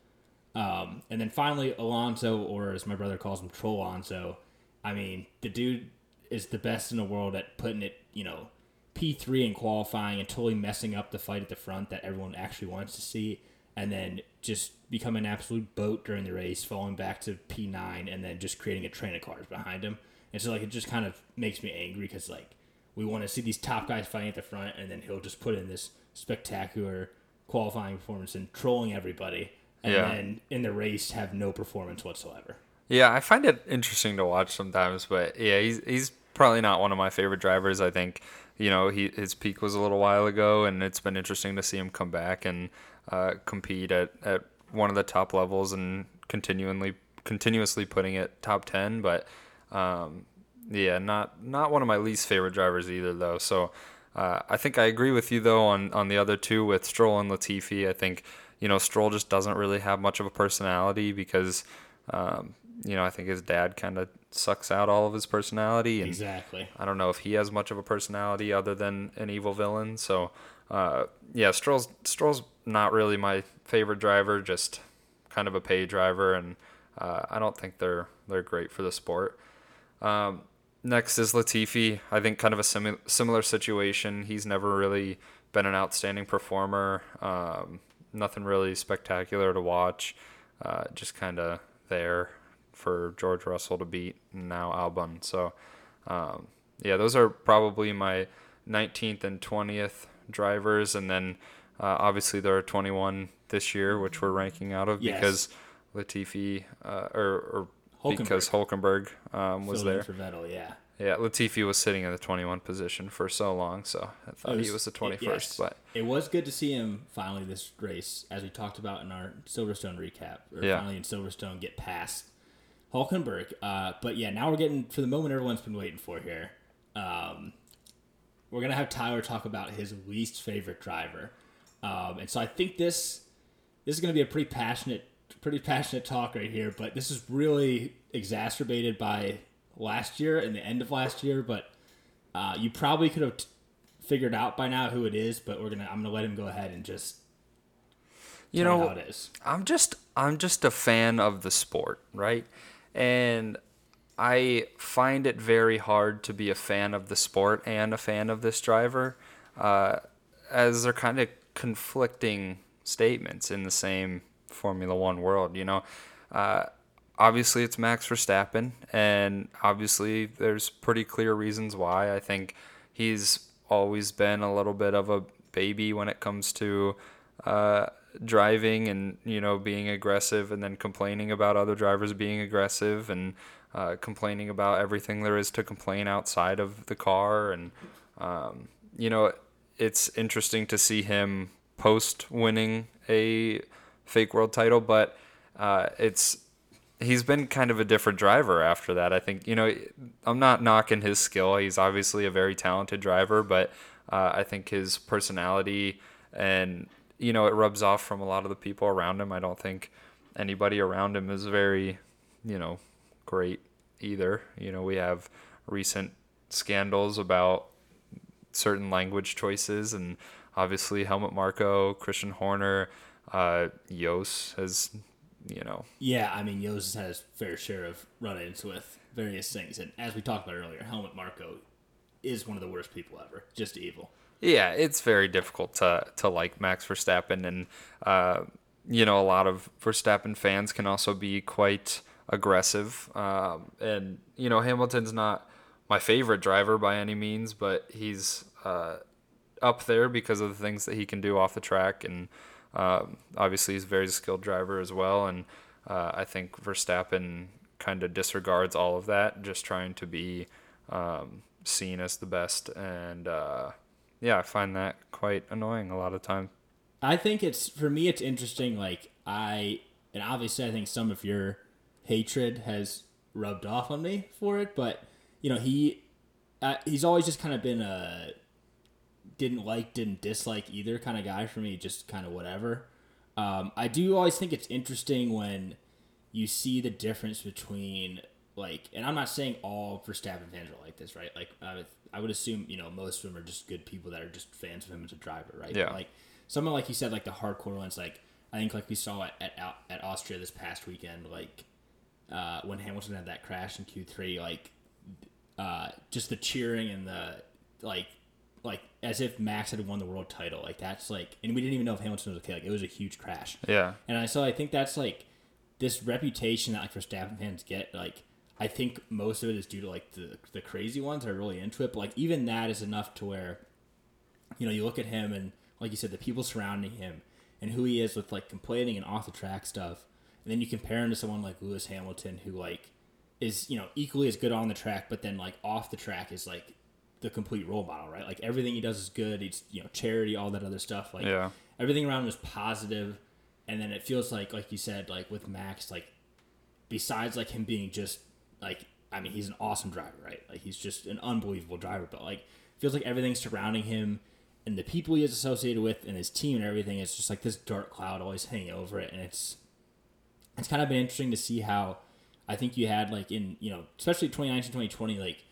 Speaker 2: Um, and then finally, Alonso, or as my brother calls him, Troll Alonso. I mean, the dude is the best in the world at putting it, you know, P3 in qualifying and totally messing up the fight at the front that everyone actually wants to see, and then just become an absolute boat during the race, falling back to P9, and then just creating a train of cars behind him. And so, like, it just kind of makes me angry because, like, we want to see these top guys fighting at the front, and then he'll just put in this spectacular qualifying performance and trolling everybody, and
Speaker 1: Yeah.
Speaker 2: then in the race have no performance whatsoever.
Speaker 1: Yeah, I find it interesting to watch sometimes, but yeah, he's he's probably not one of my favorite drivers. I think you know he his peak was a little while ago, and it's been interesting to see him come back and uh, compete at, at one of the top levels and continually continuously putting it top ten. But um, yeah, not not one of my least favorite drivers either, though. So uh, I think I agree with you though on on the other two with Stroll and Latifi. I think you know Stroll just doesn't really have much of a personality because. Um, you know, I think his dad kind of sucks out all of his personality, and
Speaker 2: Exactly.
Speaker 1: I don't know if he has much of a personality other than an evil villain. So, uh, yeah, Stroll's Stroll's not really my favorite driver, just kind of a pay driver, and uh, I don't think they're they're great for the sport. Um, next is Latifi. I think kind of a simi- similar situation. He's never really been an outstanding performer. Um, nothing really spectacular to watch. Uh, just kind of there for George Russell to beat and now Albon. So, um, yeah, those are probably my 19th and 20th drivers, and then uh, obviously there are 21 this year, which we're ranking out of
Speaker 2: Yes.
Speaker 1: because Latifi uh, or, or because Hulkenberg um, was there.
Speaker 2: for Vettel, yeah.
Speaker 1: Yeah, Latifi was sitting in the 21 position for so long, so I thought
Speaker 2: It
Speaker 1: he was the
Speaker 2: it-
Speaker 1: 21st.
Speaker 2: yes.
Speaker 1: But
Speaker 2: it was good to see him finally this race, as we talked about in our Silverstone recap, or
Speaker 1: Yeah.
Speaker 2: finally in Silverstone get past Hulkenberg. Uh, but yeah, now we're getting for the moment everyone's been waiting for here. Um, we're gonna have Tyler talk about his least favorite driver, um, and so I think this this is gonna be a pretty passionate, pretty passionate talk right here. But this is really exacerbated by last year and the end of last year. But uh, you probably could have t- figured out by now who it is. But we're gonna I'm gonna let him go ahead and just
Speaker 1: you know,
Speaker 2: how it is.
Speaker 1: I'm just I'm just a fan of the sport, right? And I find it very hard to be a fan of the sport and a fan of this driver, uh, as they're kind of conflicting statements in the same Formula One world. You know, uh, obviously it's Max Verstappen, and obviously there's pretty clear reasons why. I think he's always been a little bit of a baby when it comes to uh, driving and you know being aggressive, and then complaining about other drivers being aggressive and uh, complaining about everything there is to complain outside of the car, and um, you know it's interesting to see him post winning a fake world title, but uh, it's he's been kind of a different driver after that. I think you know I'm not knocking his skill. He's obviously a very talented driver, but uh, I think his personality and you know it rubs off from a lot of the people around him. I don't think anybody around him is very you know great either. You know we have recent scandals about certain language choices and obviously Helmut Marko, Christian Horner, uh, Jos has you know
Speaker 2: Yeah, I mean, Jos has had his fair share of run-ins with various things, and as we talked about earlier, Helmut Marko is one of the worst people ever. Just evil.
Speaker 1: Yeah, it's very difficult to to like Max Verstappen, and uh, you know a lot of Verstappen fans can also be quite aggressive. Um, and you know Hamilton's not my favorite driver by any means, but he's uh, up there because of the things that he can do off the track, and um, obviously he's a very skilled driver as well. And uh, I think Verstappen kind of disregards all of that, just trying to be um, seen as the best and. Uh, yeah, I find that quite annoying a lot of time.
Speaker 2: I think it's for me. It's interesting. Like I, and obviously, I think some of your hatred has rubbed off on me for it. But you know, he, uh, he's always just kind of been a didn't like, didn't dislike either kind of guy for me. Just kind of whatever. Um, I do always think it's interesting when you see the difference between like, and I'm not saying all Verstappen fans are like this, right? Like, I would, I would assume you know most of them are just good people that are just fans of him as a driver, right?
Speaker 1: Yeah.
Speaker 2: Like someone like you said, like the hardcore ones, like I think like we saw at at, at Austria this past weekend, like uh, when Hamilton had that crash in Q three, like uh, just the cheering and the like, like as if Max had won the world title. Like that's like, and we didn't even know if Hamilton was okay. Like it was a huge crash.
Speaker 1: Yeah.
Speaker 2: And I so I think that's like this reputation that like for Verstappen fans get. Like I think most of it is due to like the the crazy ones that are really into it. But like even that is enough to where, you know, you look at him and like you said, the people surrounding him and who he is with like complaining and off the track stuff, and then you compare him to someone like Lewis Hamilton who like is you know equally as good on the track, but then like off the track is like the complete role model, right? Like everything he does is good. He's you know charity, all that other stuff. Like
Speaker 1: Yeah.
Speaker 2: everything around him is positive, and then it feels like like you said, like with Max, like besides like him being just like I mean he's an awesome driver, right? Like he's just an unbelievable driver, but like feels like everything surrounding him and the people he is associated with and his team and everything is just like this dark cloud always hanging over it, and it's it's kind of been interesting to see how I think you had like in you know especially 2019 2020 like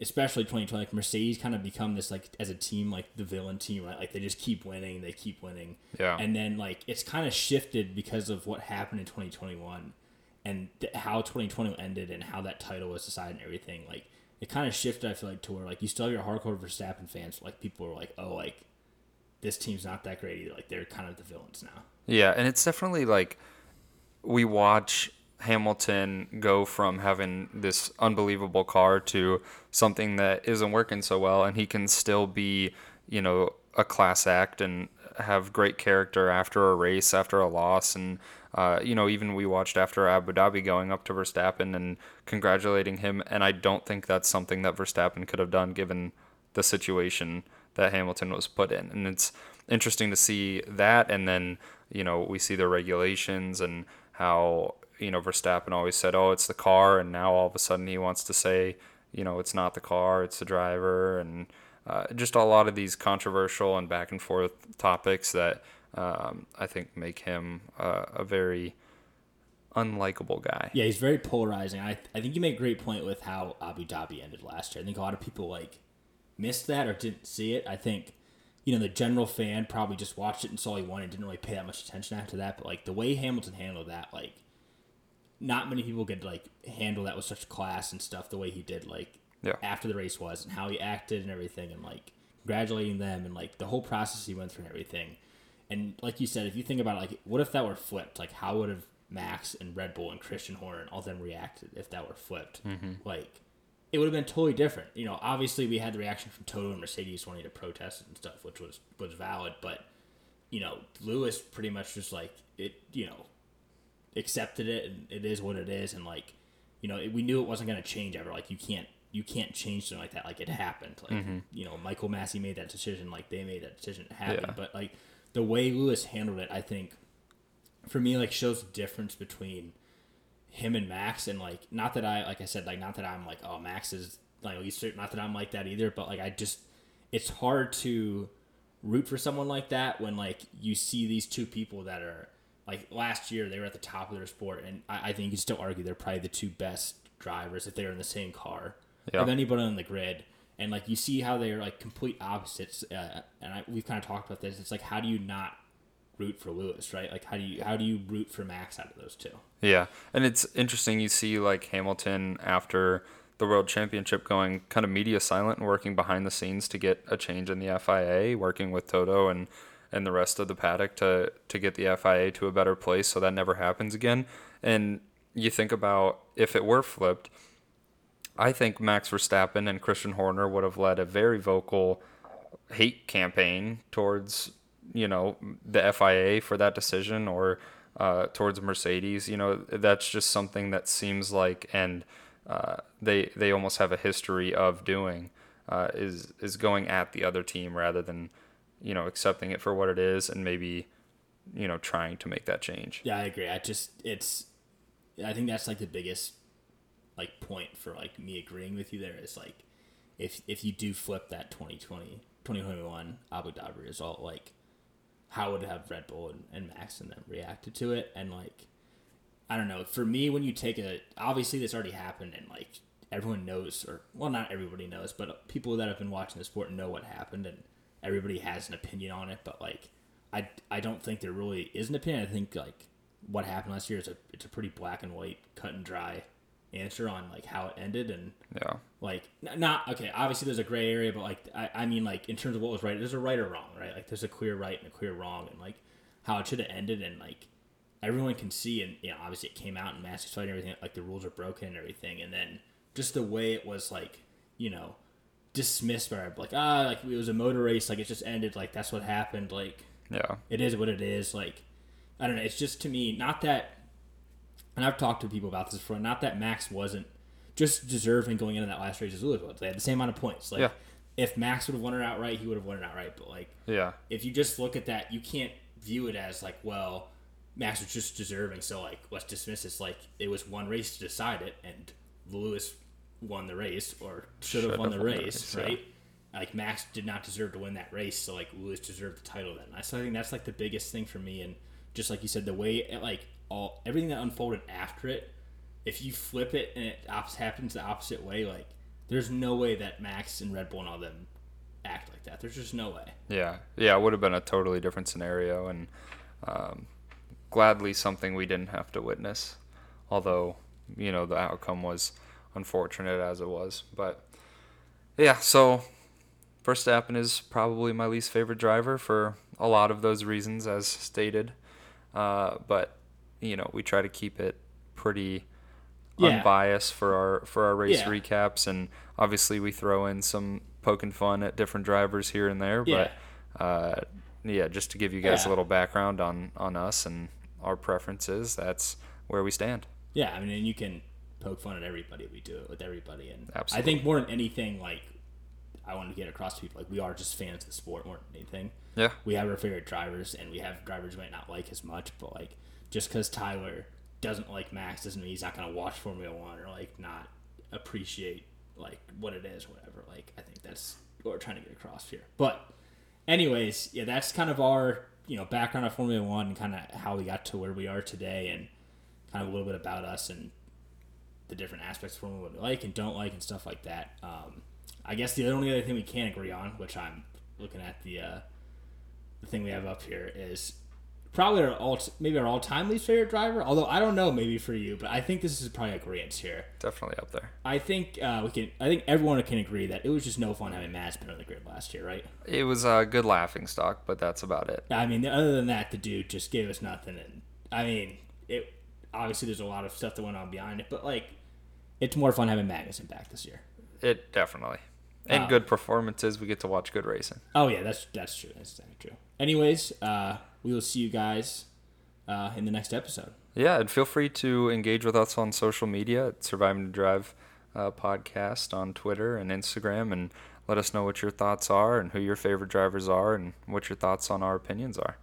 Speaker 2: especially 2020 like Mercedes kind of become this like as a team like the villain team right? Like they just keep winning they keep winning.
Speaker 1: Yeah.
Speaker 2: and then like it's kind of shifted because of what happened in 2021 and th- how 2020 ended and how that title was decided and everything. Like it kind of shifted I feel like to where like you still have your hardcore Verstappen fans like people are like oh like this team's not that great either. Like they're kind of the villains now.
Speaker 1: Yeah, and it's definitely like we watch Hamilton go from having this unbelievable car to something that isn't working so well, and he can still be, you know, a class act and have great character after a race, after a loss, and uh, you know, even we watched after Abu Dhabi going up to Verstappen and congratulating him, and I don't think that's something that Verstappen could have done given the situation that Hamilton was put in, and it's interesting to see that, and then you know we see the regulations and how you know Verstappen always said, "Oh, it's the car," and now all of a sudden he wants to say, you know, it's not the car, it's the driver, and uh, just a lot of these controversial and back and forth topics that um, I think make him uh, a very unlikable guy.
Speaker 2: Yeah, he's very polarizing. I I think you made a great point with how Abu Dhabi ended last year. I think a lot of people like missed that or didn't see it. I think you know the general fan probably just watched it and saw he won and didn't really pay that much attention after that. But like the way Hamilton handled that, like not many people could like handle that with such class and stuff the way he did. Like
Speaker 1: Yeah.
Speaker 2: after the race was and how he acted and everything and like congratulating them and like the whole process he went through and everything. And like you said, if you think about it, like what if that were flipped? Like how would have Max and Red Bull and Christian Horner and all them reacted if that were flipped?
Speaker 1: Mm-hmm.
Speaker 2: Like it would have been totally different. You know, obviously we had the reaction from Toto and Mercedes wanting to protest and stuff, which was was valid, but you know, Lewis pretty much just like it, you know, accepted it and it is what it is. And like you know we knew it wasn't going to change ever. Like you can't you can't change something like that. Like it happened. Like
Speaker 1: Mm-hmm.
Speaker 2: you know Michael Masi made that decision. Like they made that decision happen.
Speaker 1: Yeah.
Speaker 2: but like the way lewis handled it i think for me like shows the difference between him and max. And like not that i like i said like not that i'm like oh max is like at least not that i'm like that either. But like i just it's hard to root for someone like that when like you see these two people that are like last year they were at the top of their sport and I, I think you can still argue they're probably the two best drivers if they're in the same car
Speaker 1: Yeah.
Speaker 2: of anybody on the grid and like you see how they're like complete opposites uh, and I, we've kind of talked about this it's like how do you not root for lewis right like how do you how do you root for max out of those two
Speaker 1: Yeah, and it's interesting. You see like Hamilton after the World Championship going kind of media silent and working behind the scenes to get a change in the FIA, working with Toto and and the rest of the paddock to to get the FIA to a better place, so that never happens again. And you think about if it were flipped, I think Max Verstappen and Christian Horner would have led a very vocal hate campaign towards you know the FIA for that decision or uh, towards Mercedes. You know that's just something that seems like and uh, they they almost have a history of doing uh, is is going at the other team rather than you know accepting it for what it is and maybe you know trying to make that change.
Speaker 2: yeah i agree. I just it's i think that's like the biggest like point for like me agreeing with you there is like if if you do flip that 2020 2021 abu dhabi result like how would have red bull and, and max and them reacted to it? And like i don't know. For me when you take a obviously this already happened and like everyone knows or well not everybody knows but people that have been watching the sport know what happened and everybody has an opinion on it but like i i don't think there really is an opinion i think like what happened last year is a it's a pretty black and white cut and dry answer on like how it ended and
Speaker 1: Yeah.
Speaker 2: like not okay. Obviously, there's a gray area, but like I, I mean, like in terms of what was right, there's a right or wrong, right? Like there's a clear right and a clear wrong, and like how it should have ended, and like everyone can see, and you know, obviously it came out and Max fighting everything, like the rules are broken and everything, and then just the way it was like, you know, dismissed by like ah, like it was a motor race, like it just ended, like that's what happened, like
Speaker 1: Yeah.
Speaker 2: it is what it is. Like, I don't know. It's just to me, not that, and I've talked to people about this before. Not that Max wasn't just deserving going into that last race as Lewis was. They had the same amount of points. Like,
Speaker 1: Yeah.
Speaker 2: if Max would have won it outright, he would have won it outright. But like,
Speaker 1: Yeah.
Speaker 2: if you just look at that, you can't view it as like, well, Max was just deserving, so like, let's dismiss this. Like, it was one race to decide it, and Lewis won the race or should have won the
Speaker 1: won the
Speaker 2: race,
Speaker 1: race, yeah.
Speaker 2: right? Like Max did not deserve to win that race, so like Lewis deserved the title. Then I so I think that's like the biggest thing for me, and just like you said, the way it, like all everything that unfolded after it, if you flip it and it happens the opposite way, like there's no way that Max and Red Bull and all them act like that. There's just no way.
Speaker 1: Yeah, yeah, it would have been a totally different scenario, and um, gladly something we didn't have to witness. Although, you know, the outcome was unfortunate as it was. But yeah, so Verstappen is probably my least favorite driver for a lot of those reasons, as stated. Uh, but you know, we try to keep it pretty
Speaker 2: Yeah.
Speaker 1: unbiased for our for our race
Speaker 2: Yeah.
Speaker 1: recaps, and obviously we throw in some poking fun at different drivers here and there.
Speaker 2: Yeah.
Speaker 1: But uh, yeah, just to give you guys a little background on on us and our preferences, that's where we stand.
Speaker 2: Yeah, I mean, and you can poke fun at everybody. We do it with everybody, and I think more than anything, like I want to get across to people, like we are just fans of the sport more than anything.
Speaker 1: Yeah,
Speaker 2: We have our favorite drivers, and we have drivers we might not like as much, but like just because Tyler doesn't like Max doesn't mean he's not gonna watch Formula One or like not appreciate like what it is, or whatever. Like I think that's what we're trying to get across here. But anyways, yeah, that's kind of our you know background of Formula One and kind of how we got to where we are today, and kind of a little bit about us and the different aspects of One we like and don't like and stuff like that. Um, I guess the only other thing we can agree on, which I'm looking at the uh, the thing we have up here, is probably our all maybe our all time least favorite driver. Although I don't know, maybe for you, but I think this is probably a agreement here.
Speaker 1: definitely up there.
Speaker 2: I think uh, we can. I think everyone can agree that it was just no fun having Mazepin on the grid last year, right?
Speaker 1: It was a good laughing stock, but that's about it.
Speaker 2: I mean, other than that, the dude just gave us nothing. And I mean, obviously there's a lot of stuff that went on behind it, but like, it's more fun having Magnussen back this year.
Speaker 1: It definitely. And
Speaker 2: Uh,
Speaker 1: good performances. We get to watch good racing.
Speaker 2: Oh yeah, that's that's true. That's definitely true. Anyways, uh, we will see you guys uh, in the next episode.
Speaker 1: Yeah, and feel free to engage with us on social media at Surviving to Drive uh, podcast on Twitter and Instagram, and let us know what your thoughts are and who your favorite drivers are and what your thoughts on our opinions are.